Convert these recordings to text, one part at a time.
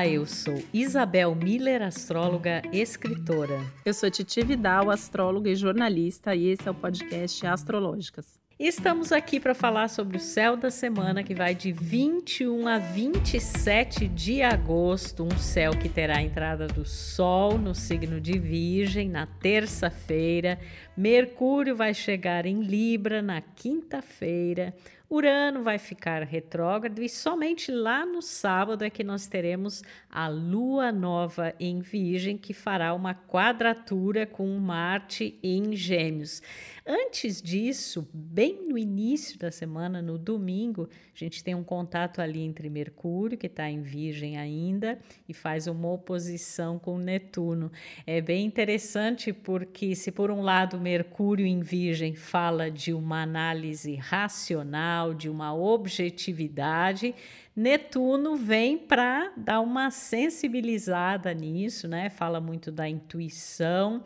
Olá, eu sou Isabel Miller, astróloga, escritora. Eu sou Titi Vidal, astróloga e jornalista, e esse é o podcast Astrológicas. Estamos aqui para falar sobre o céu da semana que vai de 21 a 27 de agosto, um céu que terá a entrada do Sol no signo de Virgem na terça-feira, Mercúrio vai chegar em Libra na quinta-feira. Urano vai ficar retrógrado e somente lá no sábado é que nós teremos a lua nova em Virgem, que fará uma quadratura com Marte em Gêmeos. Antes disso, bem no início da semana, no domingo, a gente tem um contato ali entre Mercúrio, que está em Virgem ainda, e faz uma oposição com Netuno. É bem interessante porque, se por um lado Mercúrio em Virgem fala de uma análise racional, de uma objetividade, Netuno vem para dar uma sensibilizada nisso, né? Fala muito da intuição.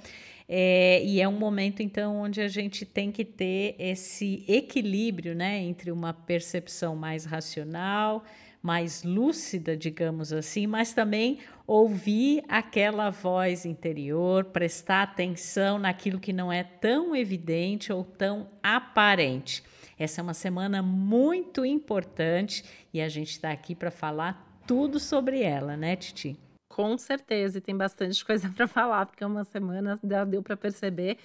É, e é um momento, então, onde a gente tem que ter esse equilíbrio né, entre uma percepção mais racional, mais lúcida, digamos assim, mas também ouvir aquela voz interior, prestar atenção naquilo que não é tão evidente ou tão aparente. Essa é uma semana muito importante e a gente está aqui para falar tudo sobre ela, né, Titi? Com certeza, e tem bastante coisa para falar, porque é uma semana já deu para perceber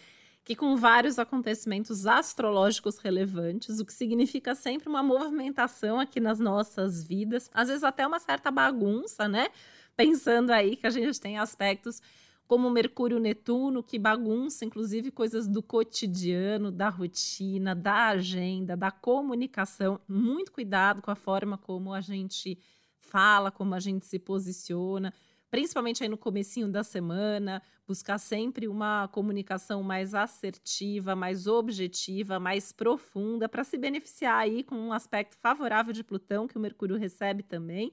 que com vários acontecimentos astrológicos relevantes, o que significa sempre uma movimentação aqui nas nossas vidas, às vezes até uma certa bagunça, né? Pensando aí que a gente tem aspectos como Mercúrio Netuno, que bagunça, inclusive, coisas do cotidiano, da rotina, da agenda, da comunicação. Muito cuidado com a forma como a gente fala, como a gente se posiciona principalmente aí no comecinho da semana, buscar sempre uma comunicação mais assertiva, mais objetiva, mais profunda, para se beneficiar aí com um aspecto favorável de Plutão, que o Mercúrio recebe também,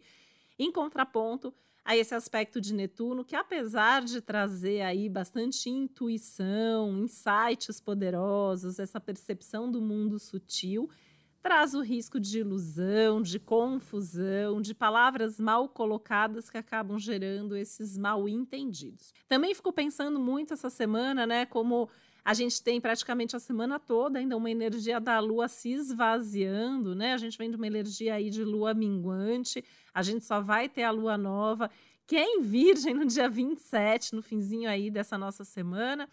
em contraponto a esse aspecto de Netuno, que apesar de trazer aí bastante intuição, insights poderosos, essa percepção do mundo sutil, traz o risco de ilusão, de confusão, de palavras mal colocadas que acabam gerando esses mal entendidos. Também fico pensando muito essa semana, né, como a gente tem praticamente a semana toda ainda uma energia da lua se esvaziando, né? A gente vem de uma energia aí de lua minguante, a gente só vai ter a lua nova, que é em Virgem no dia 27, no finzinho aí dessa nossa semana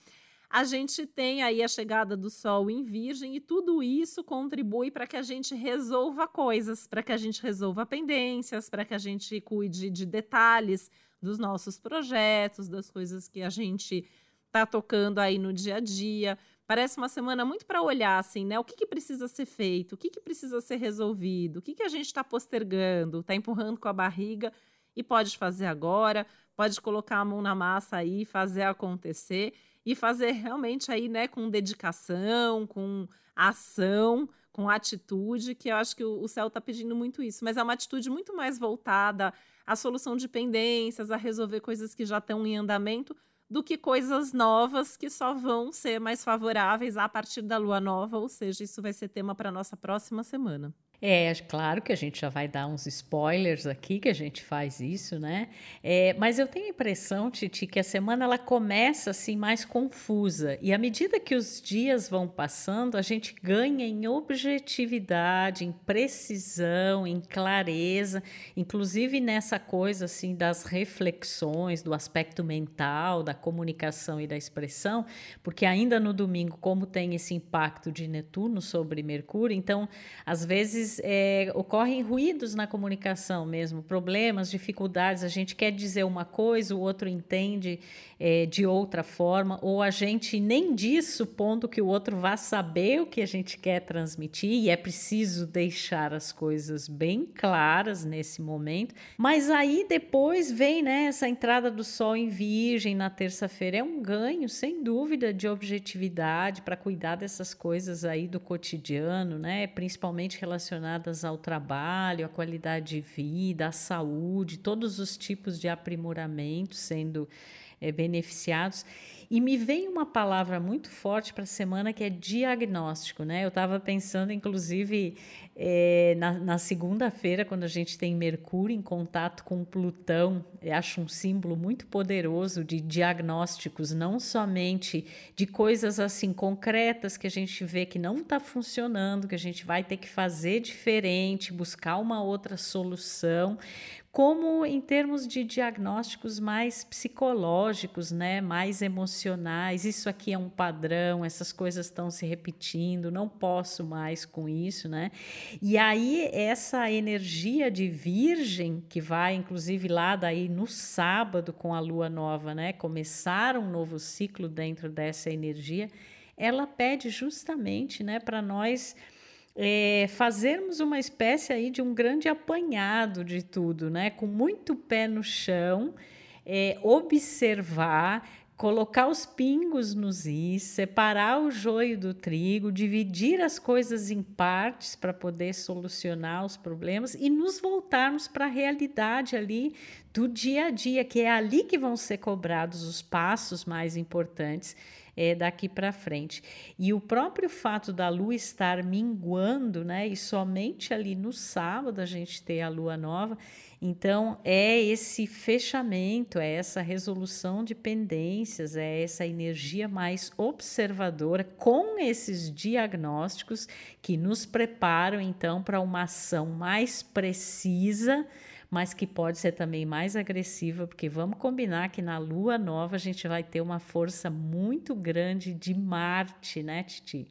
a gente tem aí a chegada do Sol em Virgem e tudo isso contribui para que a gente resolva coisas, para que a gente resolva pendências, para que a gente cuide de detalhes dos nossos projetos, das coisas que a gente está tocando aí no dia a dia. Parece uma semana muito para olhar assim, né? O que, que, precisa ser feito, o que, que precisa ser resolvido, o que, que a gente está postergando, está empurrando com a barriga e pode fazer agora, pode colocar a mão na massa aí fazer acontecer e fazer realmente aí, né, com dedicação, com ação, com atitude, que eu acho que o, céu está pedindo muito isso, mas é uma atitude muito mais voltada à solução de pendências, a resolver coisas que já estão em andamento, do que coisas novas que só vão ser mais favoráveis a partir da lua nova, ou seja, isso vai ser tema para nossa próxima semana. É, claro que a gente já vai dar uns spoilers aqui, que a gente faz isso, né? É, mas eu tenho a impressão, Titi, que a semana ela começa assim mais confusa. E à medida que os dias vão passando, a gente ganha em objetividade, em precisão, em clareza, inclusive nessa coisa assim das reflexões, do aspecto mental, da comunicação e da expressão, porque ainda no domingo, como tem esse impacto de Netuno sobre Mercúrio, então às vezes é, ocorrem ruídos na comunicação mesmo, problemas, dificuldades. A gente quer dizer uma coisa, o outro entende é, de outra forma, ou a gente nem diz supondo que o outro vá saber o que a gente quer transmitir, e é preciso deixar as coisas bem claras nesse momento. Mas aí depois vem né, essa entrada do Sol em Virgem na terça-feira, é um ganho, sem dúvida, de objetividade para cuidar dessas coisas aí do cotidiano, né, principalmente relacionadas relacionadas ao trabalho, à qualidade de vida, à saúde, todos os tipos de aprimoramento sendo é, beneficiados. E me vem uma palavra muito forte para a semana que é diagnóstico, né? Eu estava pensando, inclusive, é, na, na segunda-feira, quando a gente tem Mercúrio em contato com Plutão, acho um símbolo muito poderoso de diagnósticos, não somente de coisas assim concretas que a gente vê que não está funcionando, que a gente vai ter que fazer diferente, buscar uma outra solução, como em termos de diagnósticos mais psicológicos, né, mais emocionais. Isso aqui é um padrão, essas coisas estão se repetindo, não posso mais com isso, né? E aí essa energia de virgem que vai inclusive lá daí no sábado com a lua nova, né, começar um novo ciclo dentro dessa energia, ela pede justamente, né, para nós é, fazermos uma espécie aí de um grande apanhado de tudo, né? Com muito pé no chão, é, observar, colocar os pingos nos is, separar o joio do trigo, dividir as coisas em partes para poder solucionar os problemas e nos voltarmos para a realidade ali do dia a dia, que é ali que vão ser cobrados os passos mais importantes é, daqui para frente. E o próprio fato da lua estar minguando, né, e somente ali no sábado a gente ter a lua nova, então é esse fechamento, é essa resolução de pendências, é essa energia mais observadora com esses diagnósticos que nos preparam então para uma ação mais precisa mas que pode ser também mais agressiva, porque vamos combinar que na lua nova a gente vai ter uma força muito grande de Marte, né, Titi?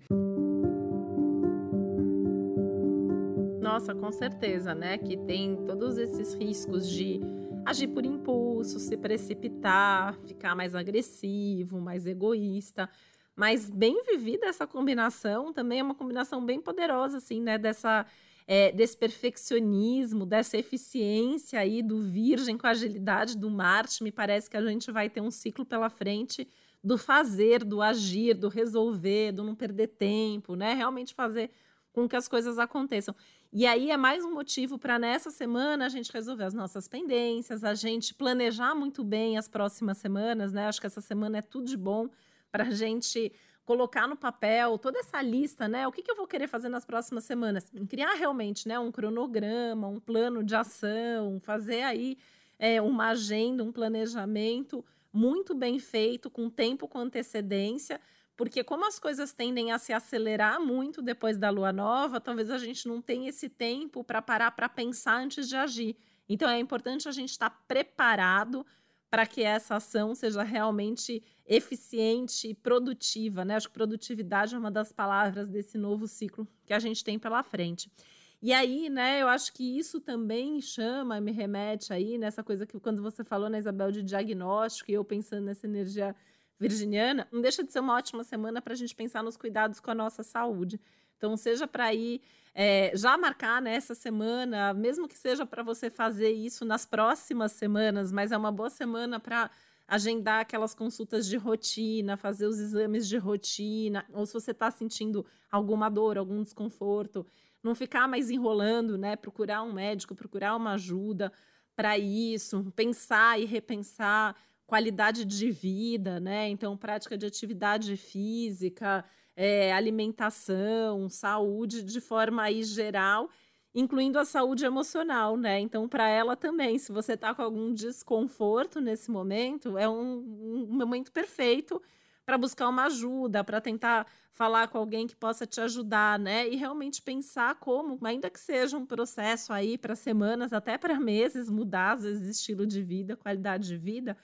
Nossa, com certeza, né? Que tem todos esses riscos de agir por impulso, se precipitar, ficar mais agressivo, mais egoísta. Mas bem vivida essa combinação, também é uma combinação bem poderosa, assim, né? Dessa é, desse perfeccionismo, dessa eficiência aí do Virgem com a agilidade do Marte, me parece que a gente vai ter um ciclo pela frente do fazer, do agir, do resolver, do não perder tempo, né? Realmente fazer com que as coisas aconteçam. E aí é mais um motivo para nessa semana a gente resolver as nossas pendências, a gente planejar muito bem as próximas semanas, né? Acho que essa semana é tudo de bom para a gente colocar no papel toda essa lista, né? O que, que eu vou querer fazer nas próximas semanas? Criar realmente, né, um cronograma, um plano de ação, fazer aí é, uma agenda, um planejamento muito bem feito, com tempo com antecedência, porque como as coisas tendem a se acelerar muito depois da lua nova, talvez a gente não tenha esse tempo para parar para pensar antes de agir. Então é importante a gente estar tá preparado para que essa ação seja realmente eficiente e produtiva, né? Acho que produtividade é uma das palavras desse novo ciclo que a gente tem pela frente. E aí, né, eu acho que isso também chama, me remete aí nessa coisa que quando você falou, né, Isabel, de diagnóstico, e eu pensando nessa energia virginiana, não deixa de ser uma ótima semana para a gente pensar nos cuidados com a nossa saúde. Então, seja para ir é, já marcar nessa semana, mesmo que seja para você fazer isso nas próximas semanas, mas é uma boa semana para agendar aquelas consultas de rotina, fazer os exames de rotina, ou se você está sentindo alguma dor, algum desconforto, não ficar mais enrolando, né? Procurar um médico, procurar uma ajuda para isso, pensar e repensar qualidade de vida, né? Então, prática de atividade física, é, alimentação, saúde de forma aí geral, incluindo a saúde emocional, né? Então, para ela também, se você está com algum desconforto nesse momento, é um, um momento perfeito para buscar uma ajuda, para tentar falar com alguém que possa te ajudar, né? E realmente pensar como, ainda que seja um processo aí para semanas, até para meses, mudar às vezes estilo de vida, qualidade de vida.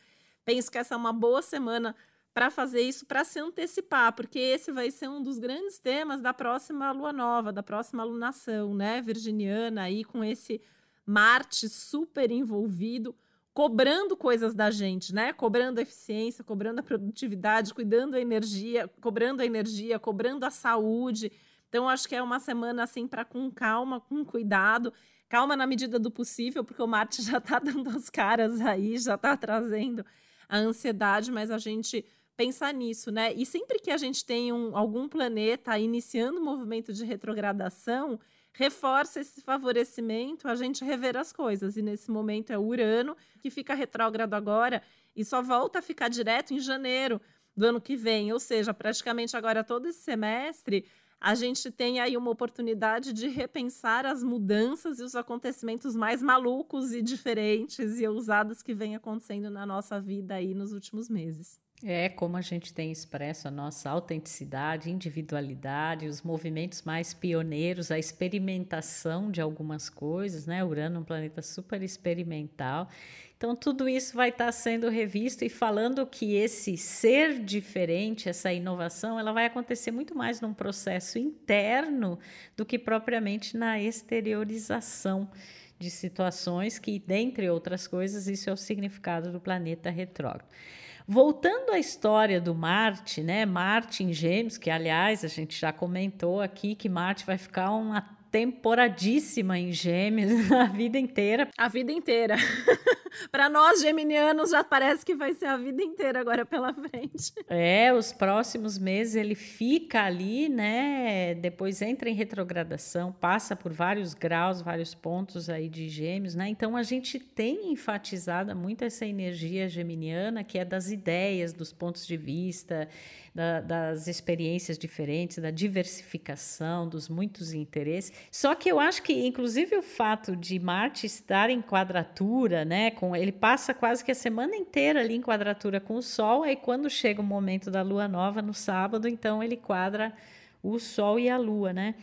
Penso que essa é uma boa semana para fazer isso, para se antecipar, porque esse vai ser um dos grandes temas da próxima lua nova, da próxima lunação, né, virginiana, aí com esse Marte super envolvido, cobrando coisas da gente, né? Cobrando a eficiência, cobrando a produtividade, cuidando da energia, cobrando a energia, cobrando a saúde. Então, acho que é uma semana assim para com calma, com cuidado. Calma na medida do possível, porque o Marte já está dando as caras aí, já está trazendo a ansiedade, mas a gente pensar nisso, né? E sempre que a gente tem um, algum planeta iniciando um movimento de retrogradação, reforça esse favorecimento a gente rever as coisas. E nesse momento é o Urano, que fica retrógrado agora e só volta a ficar direto em janeiro do ano que vem. Ou seja, praticamente agora todo esse semestre a gente tem aí uma oportunidade de repensar as mudanças e os acontecimentos mais malucos e diferentes e ousados que vem acontecendo na nossa vida aí nos últimos meses. É como a gente tem expresso a nossa autenticidade, individualidade, os movimentos mais pioneiros, a experimentação de algumas coisas, né? Urano é um planeta super experimental. Então, tudo isso vai estar sendo revisto e falando que esse ser diferente, essa inovação, ela vai acontecer muito mais num processo interno do que propriamente na exteriorização de situações que, dentre outras coisas, isso é o significado do planeta retrógrado. Voltando à história do Marte, né? Marte em Gêmeos, que aliás a gente já comentou aqui que Marte vai ficar uma temporadíssima em Gêmeos a vida inteira. A vida inteira. Para nós geminianos já parece que vai ser a vida inteira agora pela frente. É, os próximos meses ele fica ali, né? Depois entra em retrogradação, passa por vários graus, vários pontos aí de Gêmeos, né? Então a gente tem enfatizado muito essa energia geminiana que é das ideias, dos pontos de vista, da, das experiências diferentes, da diversificação, dos muitos interesses. Só que eu acho que, inclusive, o fato de Marte estar em quadratura, né, com ele passa quase que a semana inteira ali em quadratura com o Sol, aí quando chega o momento da Lua nova no sábado, então ele quadra o Sol e a Lua, né?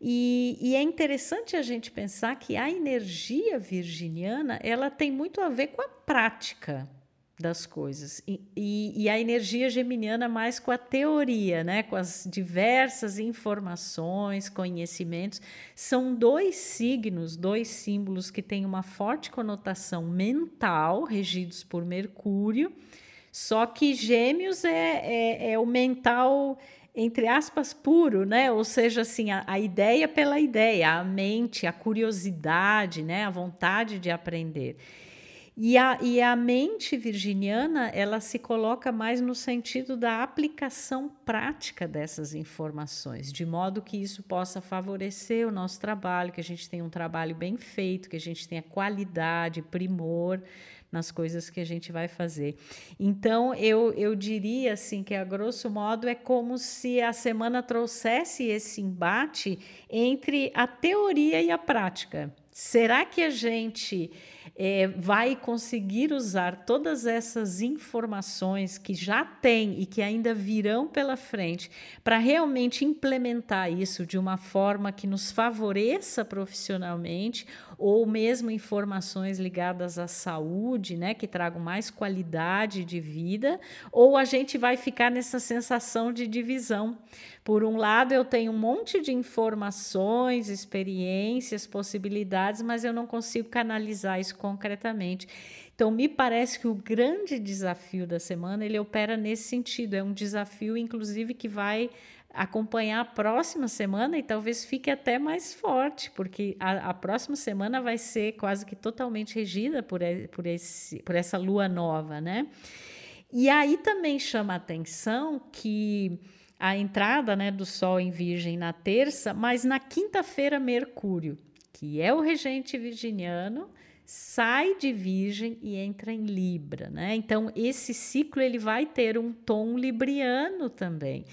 E, e, é interessante a gente pensar que a energia virginiana ela tem muito a ver com a prática, das coisas. E, e, e, a energia geminiana mais com a teoria, né? com as diversas informações, conhecimentos. São dois signos, dois símbolos que têm uma forte conotação mental, regidos por Mercúrio, só que Gêmeos é, é, é o mental entre aspas, puro, né? Ou seja, assim, a, a, ideia pela ideia, a mente, a curiosidade, né? A vontade de aprender. E a, e a mente virginiana, ela se coloca mais no sentido da aplicação prática dessas informações, de modo que isso possa favorecer o nosso trabalho, que a gente tenha um trabalho bem feito, que a gente tenha qualidade, primor nas coisas que a gente vai fazer. Então, eu, eu diria assim que, a grosso modo, é como se a semana trouxesse esse embate entre a teoria e a prática. Será que a gente é, vai conseguir usar todas essas informações que já tem e que ainda virão pela frente para realmente implementar isso de uma forma que nos favoreça profissionalmente ou mesmo informações ligadas à saúde, né, que tragam mais qualidade de vida, ou a gente vai ficar nessa sensação de divisão. Por um lado, eu tenho um monte de informações, experiências, possibilidades, mas eu não consigo canalizar isso concretamente. Então, me parece que o grande desafio da semana ele opera nesse sentido. É um desafio, inclusive, que vai acompanhar a próxima semana e talvez fique até mais forte, porque a, a próxima semana vai ser quase que totalmente regida por, por, esse, por essa lua nova, né? E aí também chama a atenção que a entrada né, do Sol em Virgem na terça, mas na quinta-feira, Mercúrio, que é o regente virginiano, sai de Virgem e entra em Libra, né? Então esse ciclo ele vai ter um tom libriano também.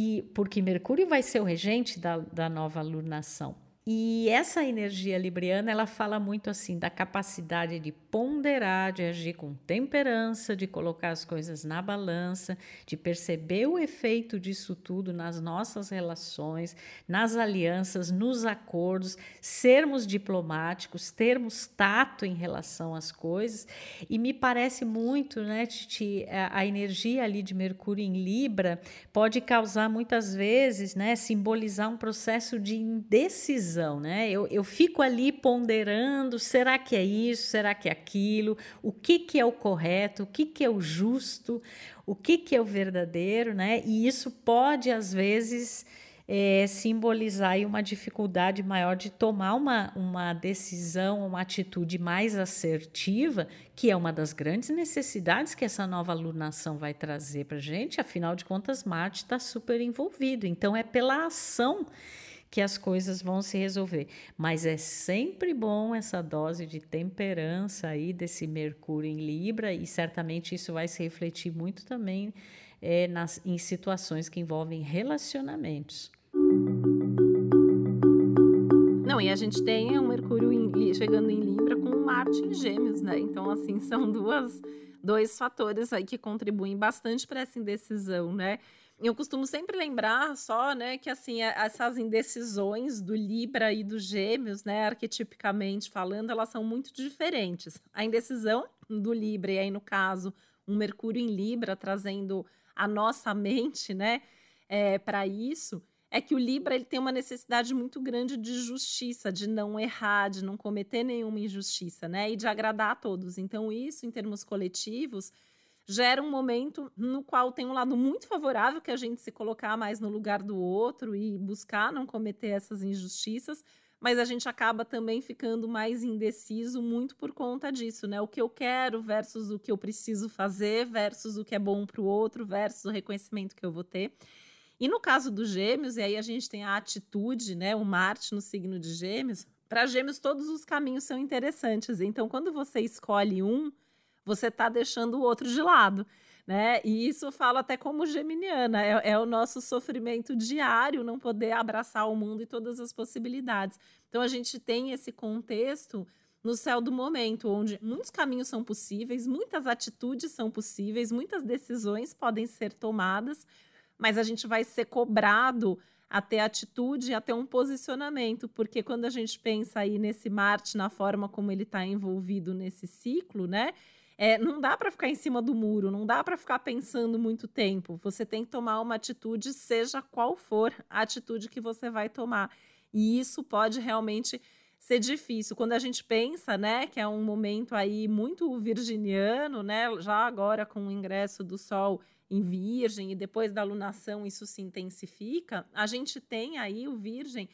E porque Mercúrio vai ser o regente da, da nova lunação. E essa energia libriana, ela fala muito assim da capacidade de ponderar, de agir com temperança, de colocar as coisas na balança, de perceber o efeito disso tudo nas nossas relações, nas alianças, nos acordos, sermos diplomáticos, termos tato em relação às coisas. E me parece muito, né, Titi, a, a energia ali de Mercúrio em Libra pode causar muitas vezes, né, simbolizar um processo de indecisão né? Eu, eu fico ali ponderando: será que é isso? Será que é aquilo? O que, que é o correto? O que, que é o justo? O que, que é o verdadeiro, né? E isso pode, às vezes, é, simbolizar uma dificuldade maior de tomar uma, uma decisão, uma atitude mais assertiva, que é uma das grandes necessidades que essa nova alunação vai trazer para a gente. Afinal de contas, Marte está super envolvido. Então, é pela ação que as coisas vão se resolver. Mas é sempre bom essa dose de temperança aí desse Mercúrio em Libra, e certamente isso vai se refletir muito também é, nas, em situações que envolvem relacionamentos. Não, e a gente tem um Mercúrio em, chegando em Libra com Marte em Gêmeos, né? Então, assim, são duas, dois fatores aí que contribuem bastante para essa indecisão, né? Eu costumo sempre lembrar só, né, que assim, essas indecisões do Libra e do Gêmeos, né, arquetipicamente falando, elas são muito diferentes. A indecisão do Libra, e aí no caso, um Mercúrio em Libra trazendo a nossa mente, né, é, para isso, é que o Libra ele tem uma necessidade muito grande de justiça, de não errar, de não cometer nenhuma injustiça, né, e de agradar a todos. Então, isso, em termos coletivos, gera um momento no qual tem um lado muito favorável, que a gente se colocar mais no lugar do outro e buscar não cometer essas injustiças, mas a gente acaba também ficando mais indeciso muito por conta disso, né? O que eu quero versus o que eu preciso fazer, versus o que é bom para o outro, versus o reconhecimento que eu vou ter. E no caso dos gêmeos, e aí a gente tem a atitude, né? O Marte no signo de gêmeos. Para gêmeos, todos os caminhos são interessantes. Então, quando você escolhe um, você está deixando o outro de lado. Né? E isso fala até como geminiana, é, é, o nosso sofrimento diário não poder abraçar o mundo e todas as possibilidades. Então a gente tem esse contexto no céu do momento, onde muitos caminhos são possíveis, muitas atitudes são possíveis, muitas decisões podem ser tomadas, mas a gente vai ser cobrado a ter atitude, a ter um posicionamento, porque quando a gente pensa aí nesse Marte, na forma como ele está envolvido nesse ciclo, né? É, não dá para ficar em cima do muro, não dá para ficar pensando muito tempo. Você tem que tomar uma atitude, seja qual for a atitude que você vai tomar. E isso pode realmente ser difícil. Quando a gente pensa, né, que é um momento aí muito virginiano, né, já agora com o ingresso do Sol em Virgem e depois da lunação isso se intensifica, a gente tem aí o Virgem,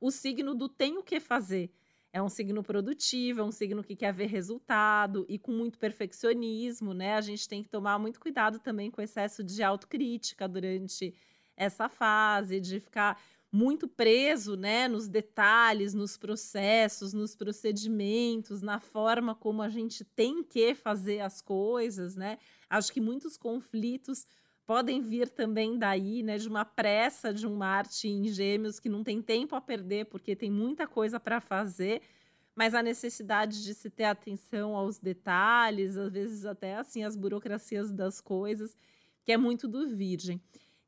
o signo do tem o que fazer. É um signo produtivo, é um signo que quer ver resultado e com muito perfeccionismo, né? A gente tem que tomar muito cuidado também com o excesso de autocrítica durante essa fase, de ficar muito preso, né, nos detalhes, nos processos, nos procedimentos, na forma como a gente tem que fazer as coisas, né? Acho que muitos conflitos podem vir também daí, né, de uma pressa de um Marte em Gêmeos que não tem tempo a perder porque tem muita coisa para fazer, mas a necessidade de se ter atenção aos detalhes, às vezes até assim as burocracias das coisas, que é muito do Virgem.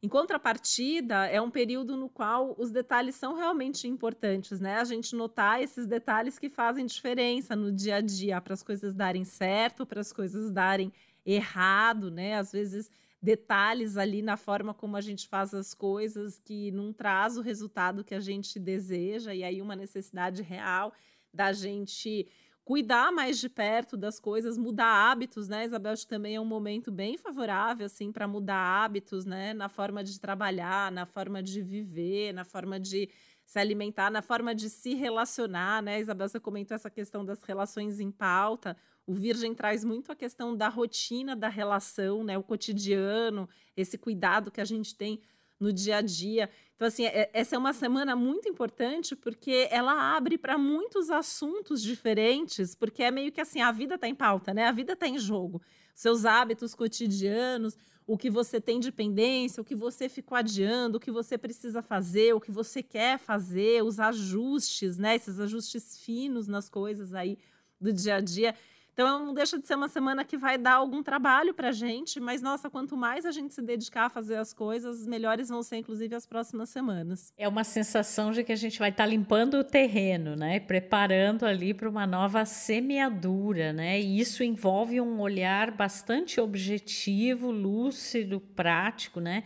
Em contrapartida, é um período no qual os detalhes são realmente importantes, né? A gente notar esses detalhes que fazem diferença no dia a dia, para as coisas darem certo, para as coisas darem errado, né? Às vezes detalhes ali na forma como a gente faz as coisas que não traz o resultado que a gente deseja, e aí uma necessidade real da gente cuidar mais de perto das coisas, mudar hábitos, né, Isabel? Acho que também é um momento bem favorável, assim, para mudar hábitos, né, na forma de trabalhar, na forma de viver, na forma de se alimentar, na forma de se relacionar, né? Isabel, você comentou essa questão das relações em pauta. O Virgem traz muito a questão da rotina da relação, né? O cotidiano, esse cuidado que a gente tem no dia a dia. Então, assim, é, essa é uma semana muito importante porque ela abre para muitos assuntos diferentes, porque é meio que assim, a vida está em pauta, né? A vida está em jogo. Seus hábitos cotidianos, o que você tem de pendência, o que você ficou adiando, o que você precisa fazer, o que você quer fazer, os ajustes, né? Esses ajustes finos nas coisas aí do dia a dia. Então não deixa de ser uma semana que vai dar algum trabalho para a gente, mas nossa, quanto mais a gente se dedicar a fazer as coisas, melhores vão ser, inclusive, as próximas semanas. É uma sensação de que a gente vai estar tá limpando o terreno, né? Preparando ali para uma nova semeadura, né? E isso envolve um olhar bastante objetivo, lúcido, prático, né?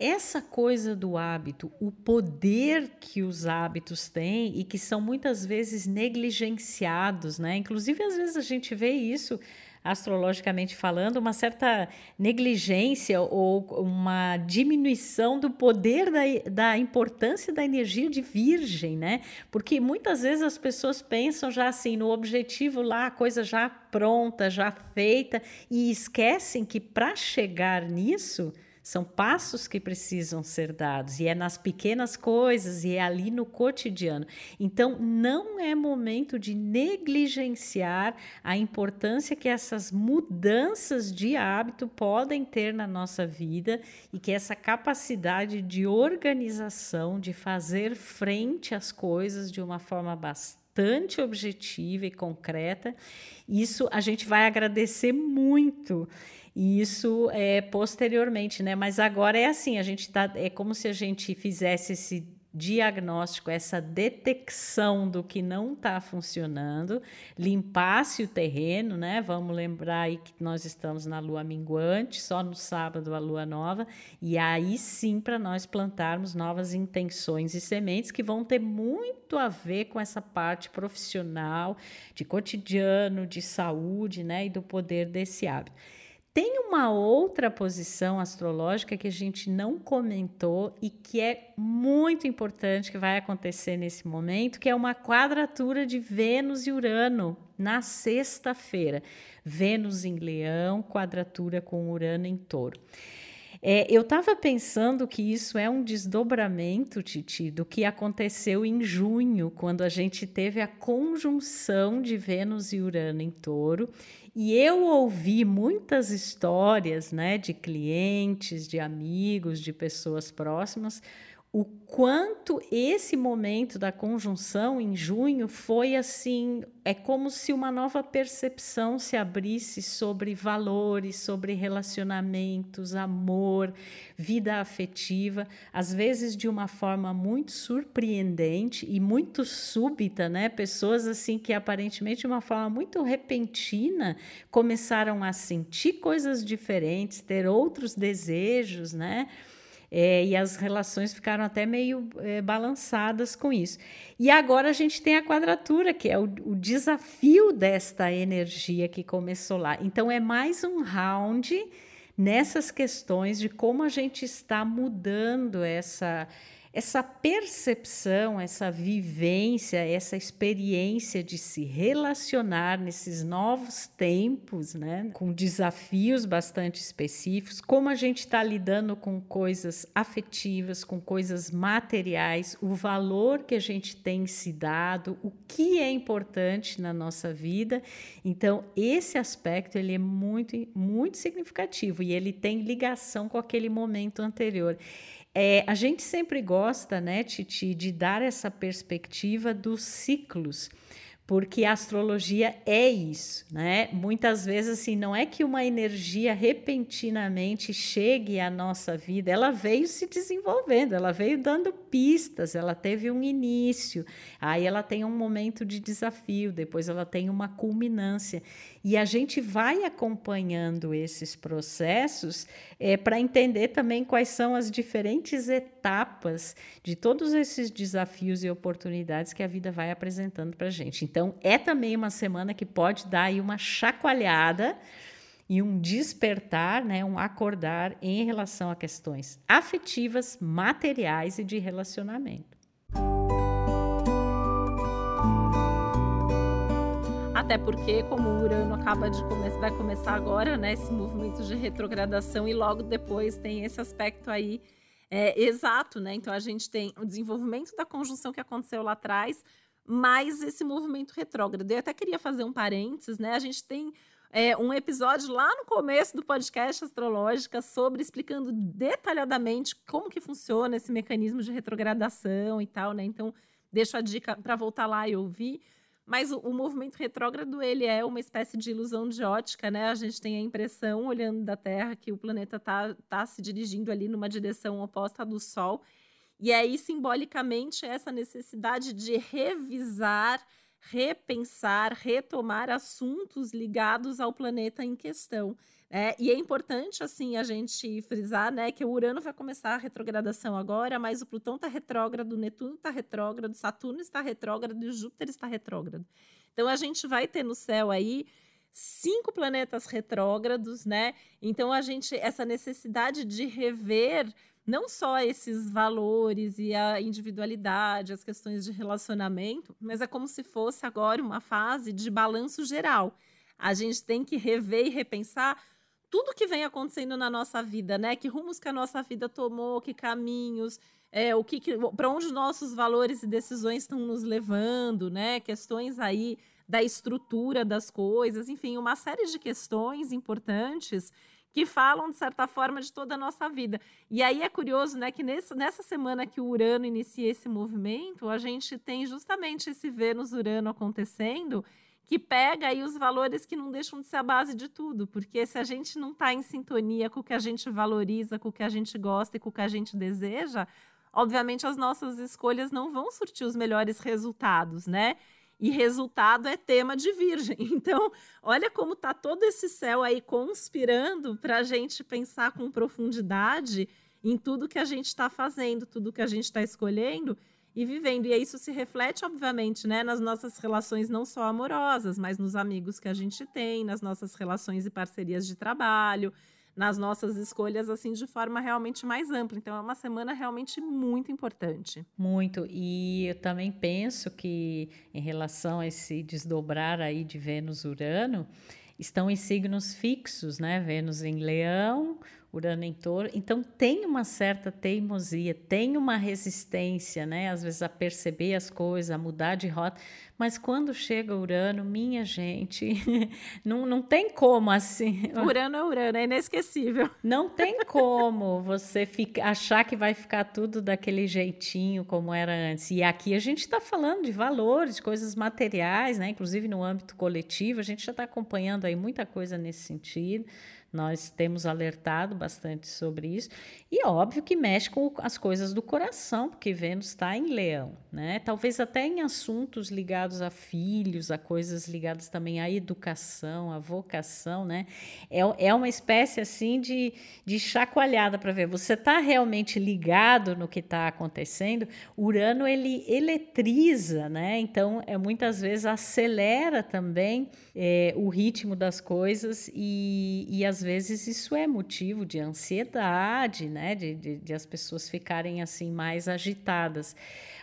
Essa coisa do hábito, o poder que os hábitos têm e que são muitas vezes negligenciados, né? Inclusive, às vezes a gente vê isso astrologicamente falando, uma certa negligência ou uma diminuição do poder da, da importância da energia de virgem, né? Porque muitas vezes as pessoas pensam já assim no objetivo lá, a coisa já pronta, já feita, e esquecem que para chegar nisso São passos que precisam ser dados, e é nas pequenas coisas, e é ali no cotidiano. Então, não é momento de negligenciar a importância que essas mudanças de hábito podem ter na nossa vida e que essa capacidade de organização, de fazer frente às coisas de uma forma bastante objetiva e concreta, isso a gente vai agradecer muito. E isso é posteriormente, né? Mas agora é assim, a gente tá. É como se a gente fizesse esse diagnóstico, essa detecção do que não está funcionando, limpasse o terreno, né? Vamos lembrar aí que nós estamos na lua minguante, só no sábado a lua nova, e aí sim para nós plantarmos novas intenções e sementes que vão ter muito a ver com essa parte profissional, de cotidiano, de saúde, né? E do poder desse hábito. Tem uma outra posição astrológica que a gente não comentou e que é muito importante que vai acontecer nesse momento, que é uma quadratura de Vênus e Urano na sexta-feira. Vênus em Leão, quadratura com Urano em Touro. É, eu estava pensando que isso é um desdobramento, Titi, do que aconteceu em junho, quando a gente teve a conjunção de Vênus e Urano em touro, e eu ouvi muitas histórias né, de clientes, de amigos, de pessoas próximas, o quanto esse momento da conjunção em junho foi assim, é como se uma nova percepção se abrisse sobre valores, sobre relacionamentos, amor, vida afetiva, às vezes de uma forma muito surpreendente e muito súbita, né? Pessoas assim que aparentemente de uma forma muito repentina começaram a sentir coisas diferentes, ter outros desejos, né? É, e as relações ficaram até meio é, balançadas com isso. E agora a gente tem a quadratura, que é o, o, desafio desta energia que começou lá. Então, é mais um round nessas questões de como a gente está mudando essa essa percepção, essa vivência, essa experiência de se relacionar nesses novos tempos, né, com desafios bastante específicos, como a gente está lidando com coisas afetivas, com coisas materiais, o valor que a gente tem se dado, o que é importante na nossa vida. Então, esse aspecto ele é muito, muito significativo e ele tem ligação com aquele momento anterior. É, a gente sempre gosta, né, Titi, de dar essa perspectiva dos ciclos porque a astrologia é isso, né? Muitas vezes assim, não é que uma energia repentinamente chegue à nossa vida, ela veio se desenvolvendo, ela veio dando pistas, ela teve um início, aí ela tem um momento de desafio, depois ela tem uma culminância. E a gente vai acompanhando esses processos é, para entender também quais são as diferentes etapas de todos esses desafios e oportunidades que a vida vai apresentando para a gente. Então, é também uma semana que pode dar aí uma chacoalhada e um despertar, né, um acordar em relação a questões afetivas, materiais e de relacionamento. Até porque, como o Urano acaba de começar, vai começar agora, né, esse movimento de retrogradação e logo depois tem esse aspecto aí é, exato, né? Então a gente tem o desenvolvimento da conjunção que aconteceu lá atrás, mais esse movimento retrógrado. Eu até queria fazer um parênteses, né? A gente tem é, um episódio lá no começo do podcast Astrológica sobre explicando detalhadamente como que funciona esse mecanismo de retrogradação e tal, né? Então, deixo a dica para voltar lá e ouvir. Mas o, o, movimento retrógrado, ele é uma espécie de ilusão de ótica, né? A gente tem a impressão, olhando da Terra, que o planeta está tá se dirigindo ali numa direção oposta do Sol. E aí, simbolicamente, essa necessidade de revisar, repensar, retomar assuntos ligados ao planeta em questão. É, e é importante, assim, a gente frisar, né, que o Urano vai começar a retrogradação agora, mas o Plutão está retrógrado, o Netuno está retrógrado, Saturno está retrógrado e Júpiter está retrógrado. Então, a gente vai ter no céu aí cinco planetas retrógrados, né? Então, a gente, essa necessidade de rever não só esses valores e a individualidade, as questões de relacionamento, mas é como se fosse agora uma fase de balanço geral. A gente tem que rever e repensar tudo que vem acontecendo na nossa vida, né? Que rumos que a nossa vida tomou, que caminhos, é, o que, que para onde nossos valores e decisões estão nos levando, né? Questões aí da estrutura das coisas, enfim, uma série de questões importantes que falam, de certa forma, de toda a nossa vida. E aí é curioso, né, que nesse, nessa semana que o Urano inicia esse movimento, a gente tem justamente esse Vênus-Urano acontecendo, que pega aí os valores que não deixam de ser a base de tudo, porque se a gente não está em sintonia com o que a gente valoriza, com o que a gente gosta e com o que a gente deseja, obviamente as nossas escolhas não vão surtir os melhores resultados, né? E resultado é tema de virgem. Então, olha como tá todo esse céu aí conspirando para a gente pensar com profundidade em tudo que a gente está fazendo, tudo que a gente está escolhendo e vivendo. E isso se reflete, obviamente, né, nas nossas relações não só amorosas, mas nos amigos que a gente tem, nas nossas relações e parcerias de trabalho, nas nossas escolhas, assim, de forma realmente mais ampla. Então, é uma semana realmente muito importante. Muito. E eu também penso que, em relação a esse desdobrar aí de Vênus-Urano, estão em signos fixos, né? Vênus em Leão, Urano em touro. Então tem uma certa teimosia, tem uma resistência, né? Às vezes a perceber as coisas, a mudar de rota. Mas quando chega Urano, minha gente, não, não tem como assim. Urano é Urano, é inesquecível. Não tem como você fica, achar que vai ficar tudo daquele jeitinho como era antes. E aqui a gente está falando de valores, coisas materiais, né? Inclusive no âmbito coletivo, a gente já está acompanhando aí muita coisa nesse sentido. Nós temos alertado bastante sobre isso. E é óbvio que mexe com as coisas do coração, porque Vênus está em leão, né? Talvez até em assuntos ligados a filhos, a coisas ligadas também à educação, à vocação, né? É, é uma espécie assim de, de chacoalhada para ver. Você está realmente ligado no que está acontecendo? Urano ele eletriza, né? Então, é muitas vezes acelera também é, o ritmo das coisas e, e as às vezes isso é motivo de ansiedade, né? De, de, de, as pessoas ficarem assim mais agitadas.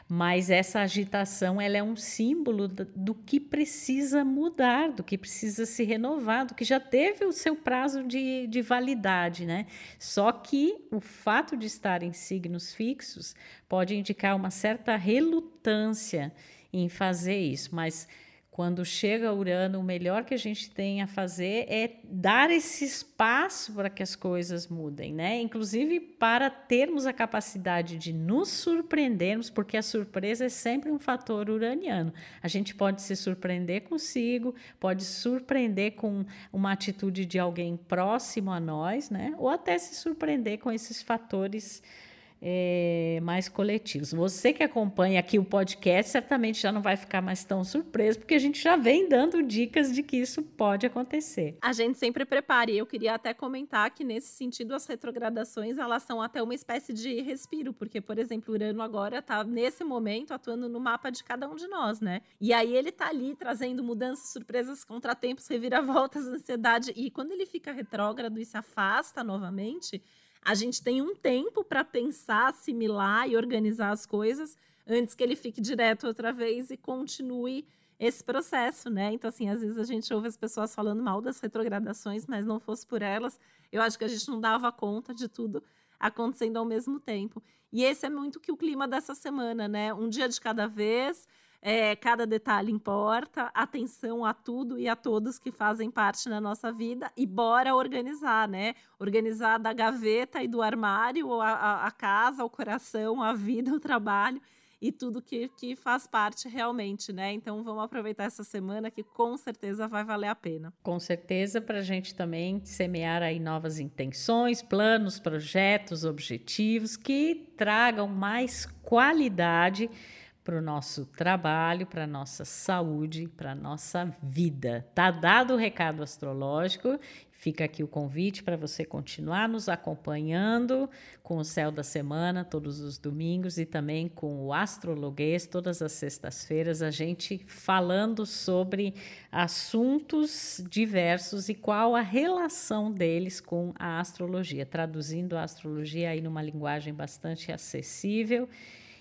Mas essa agitação ela é um símbolo do, do que precisa mudar, do que precisa se renovar, do que já teve o seu prazo de, de validade, né? Só que o fato de estar em signos fixos pode indicar uma certa relutância em fazer isso, mas quando chega Urano, o melhor que a gente tem a fazer é dar esse espaço para que as coisas mudem, né? Inclusive para termos a capacidade de nos surpreendermos, porque a surpresa é sempre um fator uraniano. A gente pode se surpreender consigo, pode surpreender com uma atitude de alguém próximo a nós, né? Ou até se surpreender com esses fatores é, mais coletivos. Você que acompanha aqui o podcast certamente já não vai ficar mais tão surpreso, porque a gente já vem dando dicas de que isso pode acontecer. A gente sempre prepara, e eu queria até comentar que nesse sentido as retrogradações elas são até uma espécie de respiro, porque, por exemplo, Urano agora está nesse momento atuando no mapa de cada um de nós, né? E aí ele está ali trazendo mudanças, surpresas, contratempos, reviravoltas, ansiedade, e quando ele fica retrógrado e se afasta novamente, a gente tem um tempo para pensar, assimilar e organizar as coisas antes que ele fique direto outra vez e continue esse processo, né? Então, assim, às vezes a gente ouve as pessoas falando mal das retrogradações, mas não fosse por elas, eu acho que a gente não dava conta de tudo acontecendo ao mesmo tempo. E esse é muito que o clima dessa semana, né? Um dia de cada vez, é, cada detalhe importa, atenção a tudo e a todos que fazem parte da nossa vida e bora organizar, né? Organizar da gaveta e do armário, a, a, a casa, o coração, a vida, o trabalho e tudo que, que faz parte realmente, né? Então vamos aproveitar essa semana que com certeza vai valer a pena. Com certeza para a gente também semear aí novas intenções, planos, projetos, objetivos que tragam mais qualidade para o nosso trabalho, para a nossa saúde, para a nossa vida. Tá dado o recado astrológico. Fica aqui o convite para você continuar nos acompanhando com o Céu da Semana todos os domingos e também com o Astrologuês todas as sextas-feiras, a gente falando sobre assuntos diversos e qual a relação deles com a astrologia, traduzindo a astrologia aí numa linguagem bastante acessível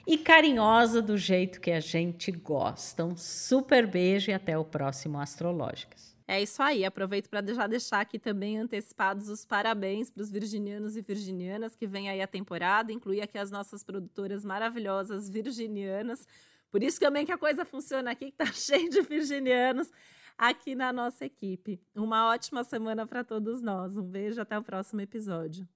e carinhosa do jeito que a gente gosta. Um super beijo e até o próximo Astrológicas. É isso aí. Aproveito para já deixar aqui também antecipados os parabéns para os virginianos e virginianas que vem aí a temporada, incluir aqui as nossas produtoras maravilhosas virginianas. Por isso também que a coisa funciona aqui, que tá cheio de virginianos aqui na nossa equipe. Uma ótima semana para todos nós. Um beijo, até o próximo episódio.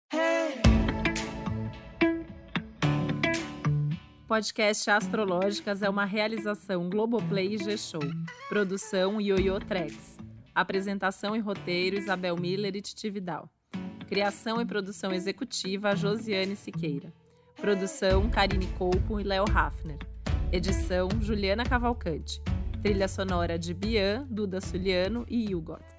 Podcast Astrológicas é uma realização Globoplay e G-Show. Produção Yoyo Trex. Apresentação e roteiro Isabel Miller e Titi Vidal. Criação e produção executiva Josiane Siqueira. Produção Karine Colpo e Léo Hafner. Edição Juliana Cavalcante. Trilha sonora de Bian, Duda Suliano e Hugot.